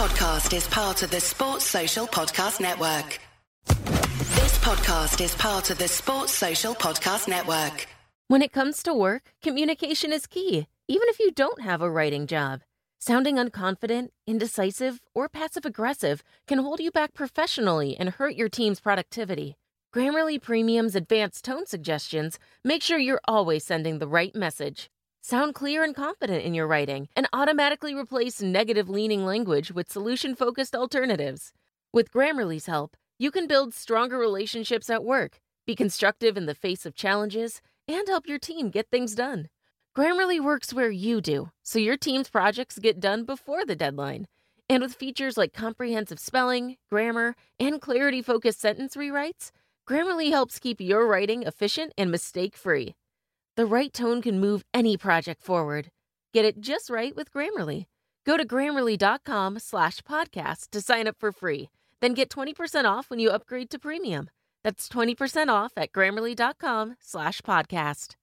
Podcast is part of the Sports Social Podcast Network. This podcast is part of the Sports Social Podcast Network. When it comes to work, communication is key, even if you don't have a writing job. Sounding unconfident, indecisive, or passive aggressive can hold you back professionally and hurt your team's productivity. Grammarly Premium's advanced tone suggestions make sure you're always sending the right message. Sound clear and confident in your writing and automatically replace negative leaning language with solution focused alternatives. With Grammarly's help, you can build stronger relationships at work, be constructive in the face of challenges, and help your team get things done. Grammarly works where you do, so your team's projects get done before the deadline. And with features like comprehensive spelling, grammar, and clarity focused sentence rewrites, Grammarly helps keep your writing efficient and mistake free. The right tone can move any project forward. Get it just right with Grammarly. Go to grammarly.com slash podcast to sign up for free. Then get 20% off when you upgrade to premium. That's 20% off at grammarly.com slash podcast.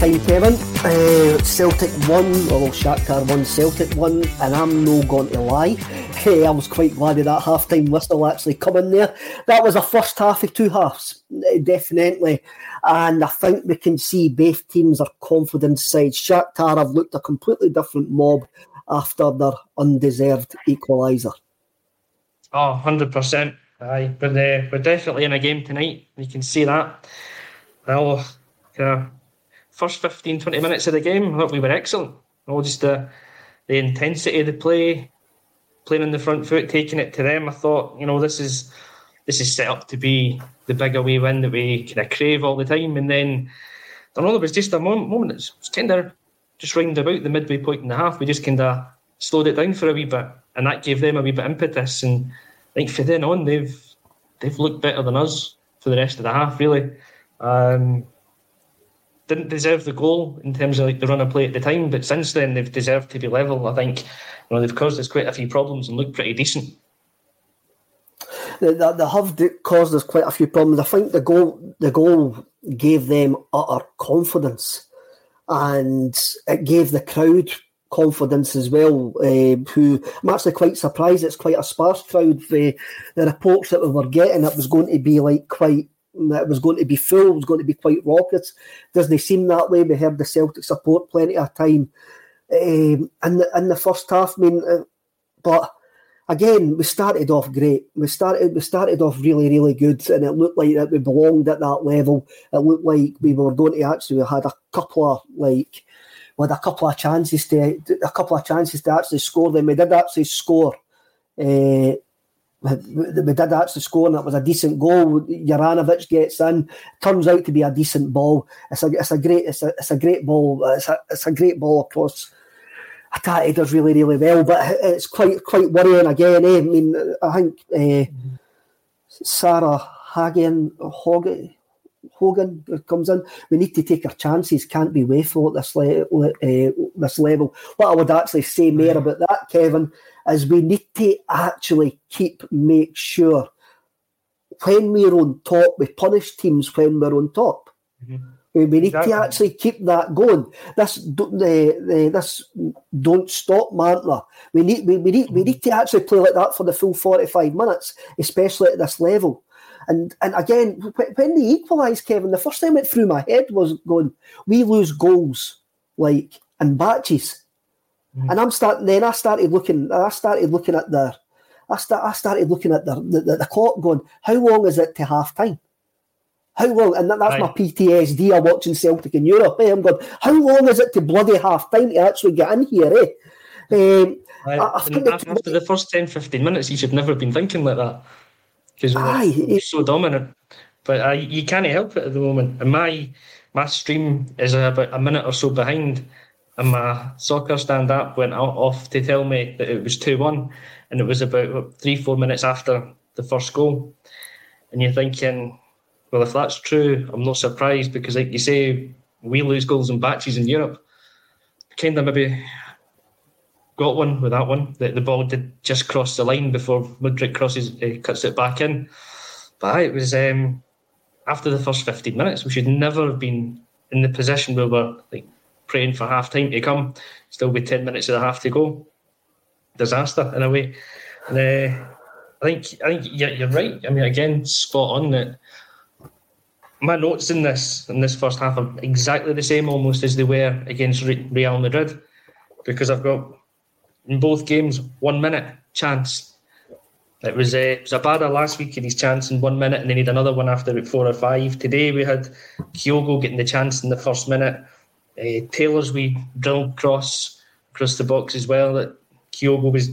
Time, Kevin. Uh, Celtic 1, or well, Shakhtar won, Celtic 1, and I'm no going to lie. Hey, I was quite glad of that half time whistle actually coming there. That was a first half of two halves, eh, definitely. And I think we can see both teams are confident sides. Shakhtar have looked a completely different mob after their undeserved equaliser. Oh, 100%. Aye, but uh, we're definitely in a game tonight. You can see that. Well, uh, first 15, 20 minutes of the game, I thought we were excellent. All just the the intensity of the play, playing on the front foot, taking it to them. I thought, you know, this is this is set up to be the big away win that we kind of crave all the time. And then, I know, there was just a moment, moment it was kind of just round about the midway point and a half. We just kind of slowed it down for a wee bit, and that gave them a wee bit impetus. And I think from then on, they've they've looked better than us for the rest of the half, really. Um, didn't deserve the goal in terms of like the run of play at the time, but since then they've deserved to be level. I think you know they've caused us quite a few problems and looked pretty decent. They, they, have caused us quite a few problems. I think the goal the goal gave them utter confidence, and it gave the crowd confidence as well. Uh, who I'm actually quite surprised. It's quite a sparse crowd. The the reports that we were getting, it was going to be like quite it was going to be full, was going to be quite raucous. Doesn't seem that way? We heard the Celtic support plenty of time um, in, the, in the first half. I mean, uh, but again, we started off great. We started we started off really, really good, and it looked like that we belonged at that level. It looked like we were going to actually had a couple of like with a couple of chances to a couple of chances to actually score. Then we did actually score. Uh, we did actually score and it was a decent goal. Juranovic gets in, turns out to be a decent ball. It's a it's a great it's a, it's a great ball. It's a it's a great ball across. Hatate does really really well, but it's quite quite worrying again. Eh? I mean, I think uh, Sarah Hagen Hogan Hogan comes in. We need to take our chances. Can't be wasteful at this le- uh, this level. What I would actually say more about that, Kevin, is we need to actually keep make sure when we're on top, we punish teams when we're on top. Mm-hmm. We, need exactly. to actually keep that going. This the, the this don't stop mantler. We need we, we need mm-hmm. we need to actually play like that for the full forty five minutes, especially at this level. And and again, when they equalised, Kevin, the first time it through my head was going, we lose goals like in batches Mm. And I'm starting. Then I started looking. I started looking at the. I, start, I started looking at the, the, the clock, going, how long is it to half time? How long? And that, that's right. my PTSD of watching Celtic in Europe. Eh? I'm going, how long is it to bloody half time to actually get in here? Eh? Um, I, I after the, the first 10, 15 minutes, you should never have been thinking like that because we're so dominant. But you can't help it at the moment. And my my stream is about a minute or so behind, and my soccer stand up went off to tell me that it was 2 1, and it was about three, four minutes after the first goal. And you're thinking, well, if that's true, I'm not surprised because, like you say, we lose goals and batches in Europe. Kind of maybe got one with that one. The, the ball did just cross the line before Mudryk crosses, uh, cuts it back in. But it was um, after the first 15 minutes. We should never have been in the position where we're like praying for half time to come. Still be 10 minutes of the half to go. Disaster in a way. And uh, I think I think you're right. I mean, again, spot on that. My notes in this in this first half are exactly the same almost as they were against Real Madrid, because I've got in both games one minute chance it was, uh, it was last week in his chance in one minute, and then he had another one after about four or five. Today we had Kyogo getting the chance in the first minute. Uh, Taylor's we drilled cross across the box as well that Kyogo was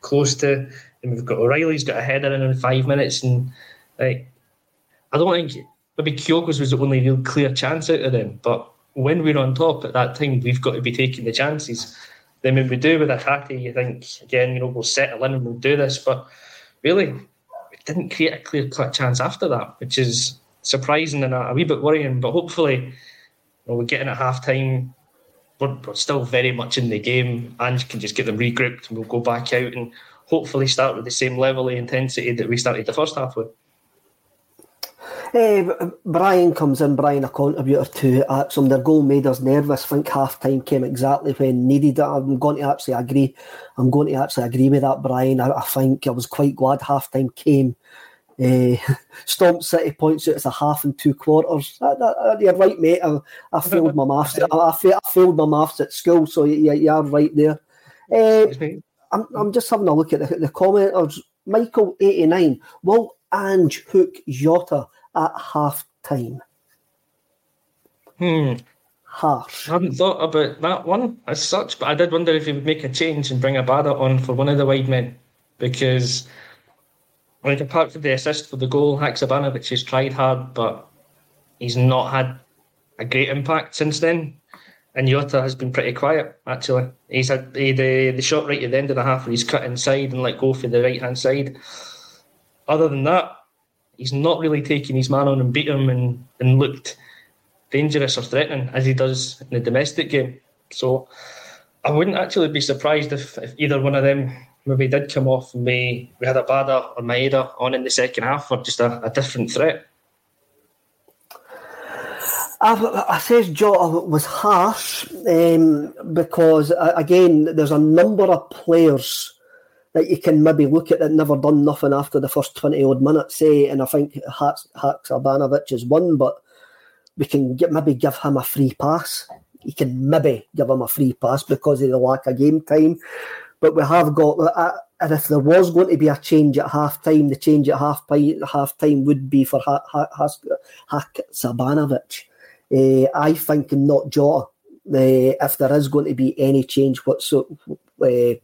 close to. And we've got O'Reilly's got a header in in five minutes, and like I don't think maybe Kyogo's was the only real clear chance out of them. But when we're on top at that time, we've got to be taking the chances. Then when we do with Hatate, you think again, you know, we'll settle in and we'll do this, but really, it didn't create a clear cut chance after that, which is surprising and a, a wee bit worrying. But hopefully, you know, we're getting at half time. We're, we're still very much in the game. and can just get them regrouped and we'll go back out and hopefully start with the same level of intensity that we started the first half with. Uh, Brian comes in, Brian, a contributor to ACSOM. Their goal made us nervous. I think half time came exactly when needed. I'm going to actually agree. I'm going to actually agree with that, Brian. I, I think I was quite glad half time came. Uh, Stomp City points out it's a half and two quarters. That, that, you're right, mate. I, I failed my maths. I, I, failed my maths at school, so you, you are right there. Uh, I'm, I'm just having a look at the, the commenters. Michael eighty nine. Will Ange hook Jota at half time. Hmm. Harsh. I hadn't thought about that one as such, but I did wonder if he would make a change and bring a Abada on for one of the wide men. Because, like, apart from the assist for the goal, Haksabanovic has tried hard, but he's not had a great impact since then. And Jota has been pretty quiet, actually. He's had he, the, the shot right at the end of the half where he's cut inside and let go for the right hand side. Other than that, he's not really taking his man on and beat him and, and looked dangerous or threatening as he does in the domestic game. So I wouldn't actually be surprised if, if either one of them maybe did come off and we, we had Abada or Maeda on in the second half or just a, a different threat. I, I says Jota was harsh um, because again, there's a number of players that you can maybe look at that never done nothing after the first 20 odd minutes, say, and I think Haksabanovic is one, but we can get, maybe give him a free pass. You can maybe give him a free pass because of the lack of game time. But we have got, uh, and if there was going to be a change at half time, the change at half, half time would be for Haksabanovic. Uh, I think not Jota. Uh, if there is going to be any change whatsoever, uh,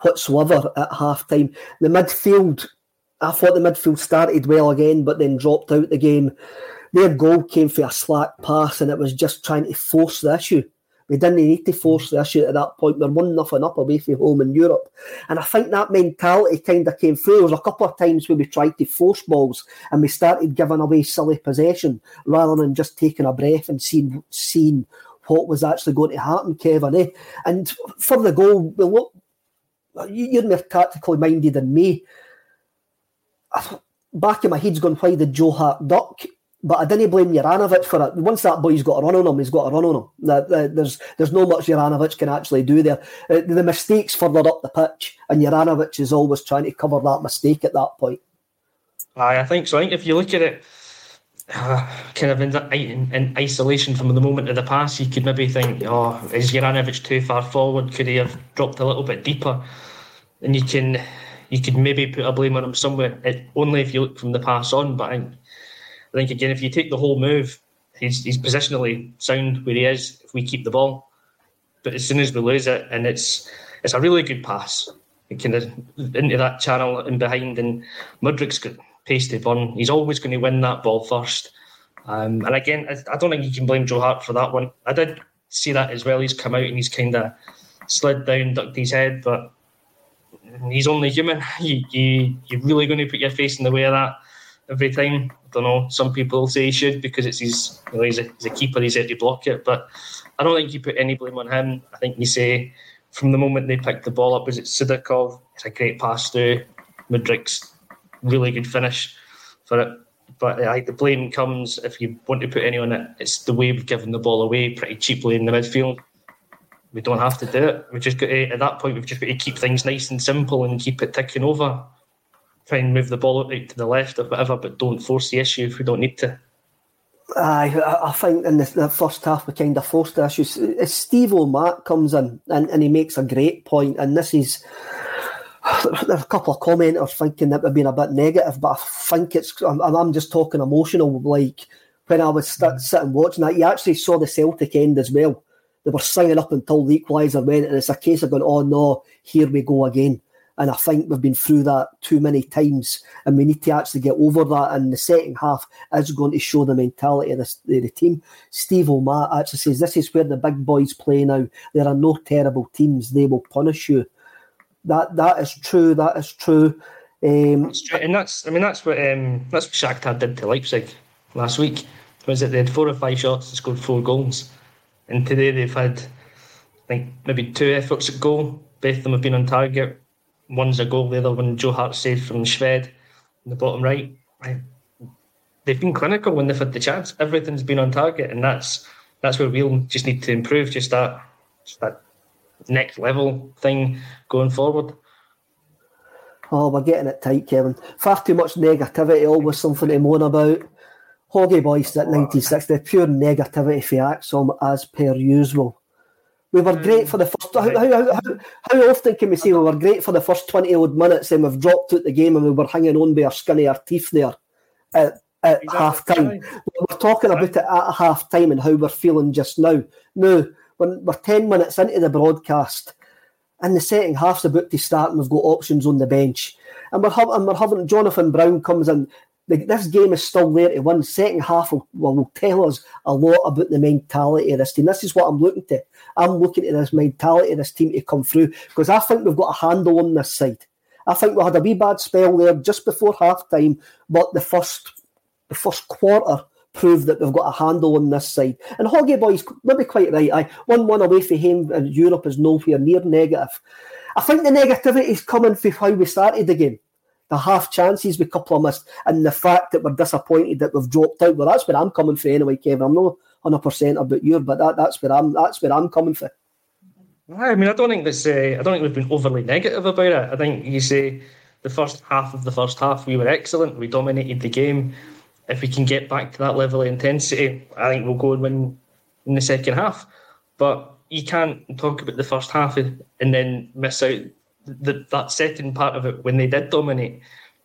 whatsoever at half time. The midfield, I thought the midfield started well again, but then dropped out the game. Their goal came for a slack pass, and it was just trying to force the issue. We didn't need to force the issue at that point. We're one nothing up away from home in Europe, and I think that mentality kind of came through. There was a couple of times where we tried to force balls, and we started giving away silly possession rather than just taking a breath and seeing seeing what was actually going to happen, Kevin. Eh? And for the goal, we look you're more tactically minded than me. Back in my head's gone, why did Joe Hart duck? But I didn't blame Juranovic for it. Once that boy's got a run on him, he's got a run on him. There's there's no much Juranovic can actually do there. Uh, the mistake's further up the pitch, and Juranovic is always trying to cover that mistake at that point. Aye, I think so. I think if you look at it, uh, kind of in, in, in, isolation from the moment of the pass, you could maybe think, oh, is Juranovic too far forward? Could he have dropped a little bit deeper? And you can you could maybe put a blame on him somewhere, it, only if you look from the pass on. But I, I think again, if you take the whole move, he's he's positionally sound where he is. If we keep the ball, but as soon as we lose it, and it's it's a really good pass, kind of into that channel and behind, and Mudryk's got pace to burn. He's always going to win that ball first. Um, and again, I, I, don't think you can blame Joe Hart for that one. I did see that as well. He's come out and he's kind of slid down, ducked his head, but he's only human. You, you, you're really going to put your face in the way of that every time. I don't know. Some people say he should because it's his, you know, he's a, he's a keeper, he's there to block it. But I don't think you put any blame on him. I think you say from the moment they picked the ball up, was it Sudakov? It's a great pass through. Mudryk's really good finish for it. But uh, the blame comes if you want to put any on it. It's the way we've given the ball away pretty cheaply in the midfield. We don't have to do it. We just got to, at that point we've just got to keep things nice and simple and keep it ticking over. Try and move the ball out to the left or whatever, but don't force the issue if we don't need to. Aye, I think in the, the, first half we kind of forced the issues. Steve O'Mac comes in and, and he makes a great point, and this is there's a couple of commenters thinking that we've been a bit negative, but I think it's I'm, I'm just talking emotional. Like when I was st- mm. sitting watching that, you actually saw the Celtic end as well. They were signing up until the equaliser went, and it's a case of going, "Oh no, here we go again." And I think we've been through that too many times, and we need to actually get over that. And the second half is going to show the mentality of, the team. Steve O'Mac actually says, This is where the big boys play now. There are no terrible teams, they will punish you. That That is true, that is true. Um, that's true. And that's, I mean, that's what um, that's what Shakhtar did to Leipzig last week. Was it they had four or five shots and scored four goals, and today they've had, I think, maybe two efforts at goal. Both of them have been on target one's a goal, the other one Joe Hart saved from Shved in the bottom right. They've been clinical when they've had the chance. Everything's been on target, and that's that's where we'll just need to improve. Just that, just that next level thing going forward. Oh, we're getting it tight, Kevin. Far too much negativity, always something to moan about. Hoggy Boys at 96, the pure negativity for ACSOM as per usual. We were great mm. for the first. How, how, how, how, often can we say we were great for the first 20 odd minutes and we've dropped out the game and we were hanging on by our skinny our teeth there at, at exactly. half time? We're talking about it at half time and how we're feeling just now. Now, when we're 10 minutes into the broadcast and the second half's about to start and we've got options on the bench. And we're, having, and we're having Jonathan Brown comes in this game is still there to win. Second half will, will, tell us a lot about the mentality of this team. This is what I'm looking to. I'm looking at this mentality of this team to come through because I think we've got a handle on this side. I think we had a wee bad spell there just before half time, but the first the first quarter proved that we've got a handle on this side. And Hoggy Boys maybe quite right. I one one away for him in Europe is nowhere near negative. I think the negativity is coming from how we started the game the half chances we couple of missed, and the fact that we're disappointed that we've dropped out. Well, that's where I'm coming from anyway, Kevin. I'm not hundred percent about you, but that, that's where I'm that's where I'm coming from. I mean, I don't think this. Uh, I don't think we've been overly negative about it. I think you say the first half of the first half we were excellent. We dominated the game. If we can get back to that level of intensity, I think we'll go and win in the second half. But you can't talk about the first half and then miss out the, that second part of it, when they did dominate,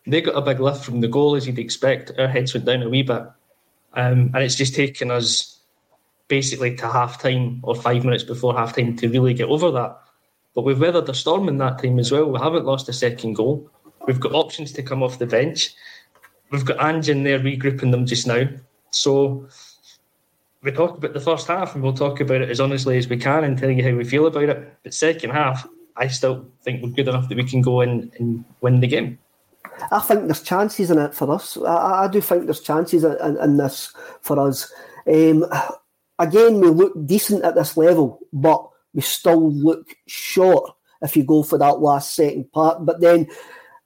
they got a big lift from the goal, as you'd expect. Our heads went down a wee bit. Um, and it's just taken us basically to half time or five minutes before half time to really get over that. But we've weathered the storm in that time as well. We haven't lost a second goal. We've got options to come off the bench. We've got Ange in there regrouping them just now. So we talk about the first half and we'll talk about it as honestly as we can and tell you how we feel about it. But second half, I still think we're good enough that we can go in and win the game. I think there's chances in it for us. I, I do think there's chances in, in this for us. Um, again, we look decent at this level, but we still look short if you go for that last second part. But then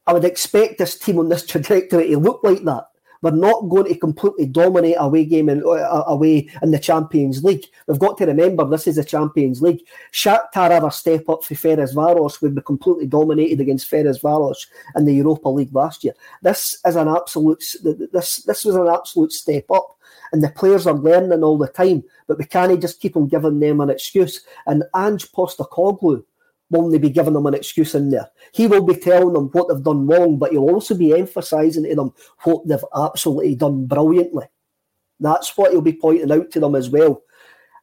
I would expect this team on this trajectory to look like that. We're not going to completely dominate away game and uh, away in the Champions League. We've got to remember this is the Champions League. Shakhtar ever step up for Ferencvaros would be completely dominated against Ferencvaros in the Europa League last year. This is an absolute. This this was an absolute step up and the players are learning all the time, but we can't just keep on giving them an excuse. And Ange Postecoglou won't be giving them an excuse in there. He will be telling them what they've done wrong, but he'll also be emphasising to them what they've absolutely done brilliantly. That's what he'll be pointing out to them as well.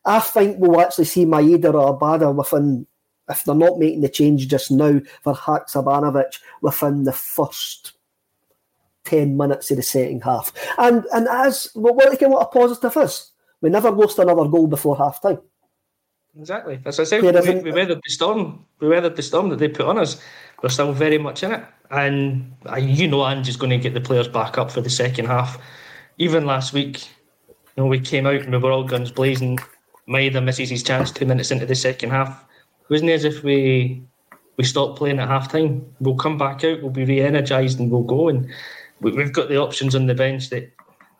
I think we'll actually see Maeda or Abada within, if they're not making the change just now for Haksabanovic, within the first 10 minutes of the second half. And and as well, what, what a positive is, we never lost another goal before half time. Exactly. As I said, we, we, weathered the storm. We weathered the storm that they put on us. We're still very much in it. And uh, you know Ange is going to get the players back up for the second half. Even last week, you know, we came out and we were all guns blazing. Maeda misses his chance two minutes into the second half. It wasn't as if we we stopped playing at half time. We'll come back out, we'll be re energised and we'll go. And we, have got the options on the bench that,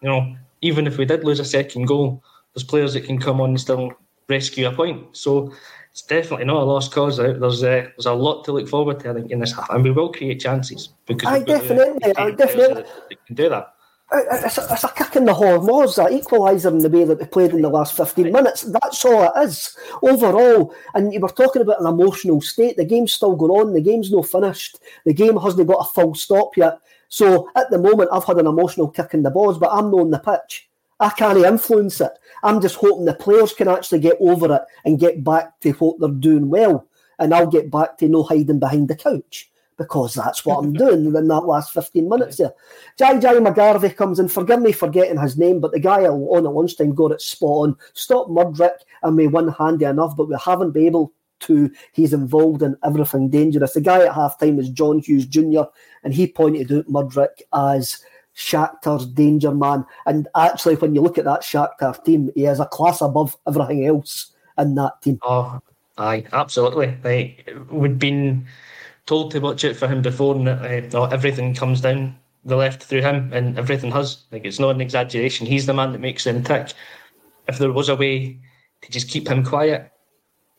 you know, even if we did lose a second goal, there's players that can come on and still rescue a point. So it's definitely not a lost cause. There's uh, there's a lot to look forward to, I think, in this half, and we will create chances because I definitely, I definitely that can do that. It's a, it's a kick in the hormones, that equaliser in the way that we played in the last 15 minutes. That's all it is. Overall, and you were talking about an emotional state. The game's still going on. The game's not finished. The game hasn't got a full stop yet. So at the moment, I've had an emotional kick in the balls, but I'm not on the pitch. I can't influence it. I'm just hoping the players can actually get over it and get back to what they're doing well. And I'll get back to no hiding behind the couch because that's what I'm doing in that last 15 minutes there. Jai Jai McGarvey comes in, forgive me for getting his name, but the guy on at lunchtime got it spot on. Stop Mudryk and we win handy enough, but we haven't been able to. He's involved in everything dangerous. The guy at half time is John Hughes Jr., and he pointed out Mudryk as Shakhtar's danger man. And actually, when you look at that Shakhtar team, he is a class above everything else in that team. Oh, aye, absolutely. Like, we'd been told to watch it for him before, and uh, everything comes down the left through him, and everything has. Like, it's not an exaggeration. He's the man that makes them tick. If there was a way to just keep him quiet,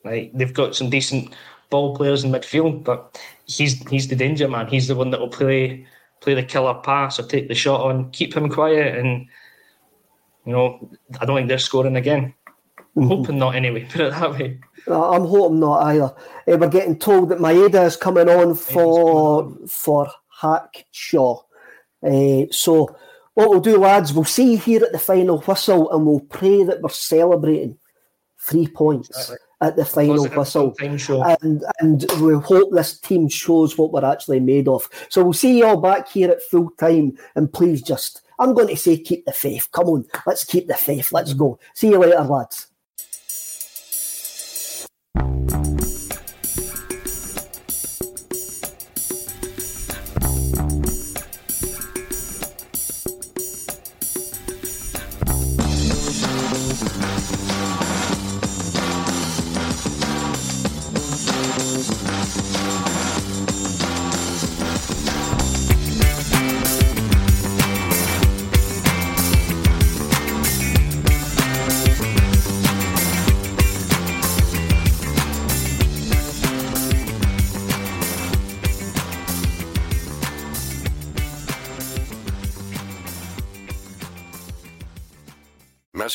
like, they've got some decent ball players in midfield, but he's he's the danger man. He's the one that will play play the killer pass or take the shot on, keep him quiet, and you know, I don't think they're scoring again. I'm mm-hmm. hoping not anyway, put it that way. I'm hoping not either. Uh, we're getting told that Maeda is coming on for coming on. for Hackshaw. Uh, so what we'll do, lads, we'll see you here at the final whistle and we'll pray that we're celebrating three points. Exactly at the final whistle. And and we hope this team shows what we're actually made of. So we'll see you all back here at full time. And please just I'm going to say keep the faith. Come on, let's keep the faith. Let's go. See you later, lads.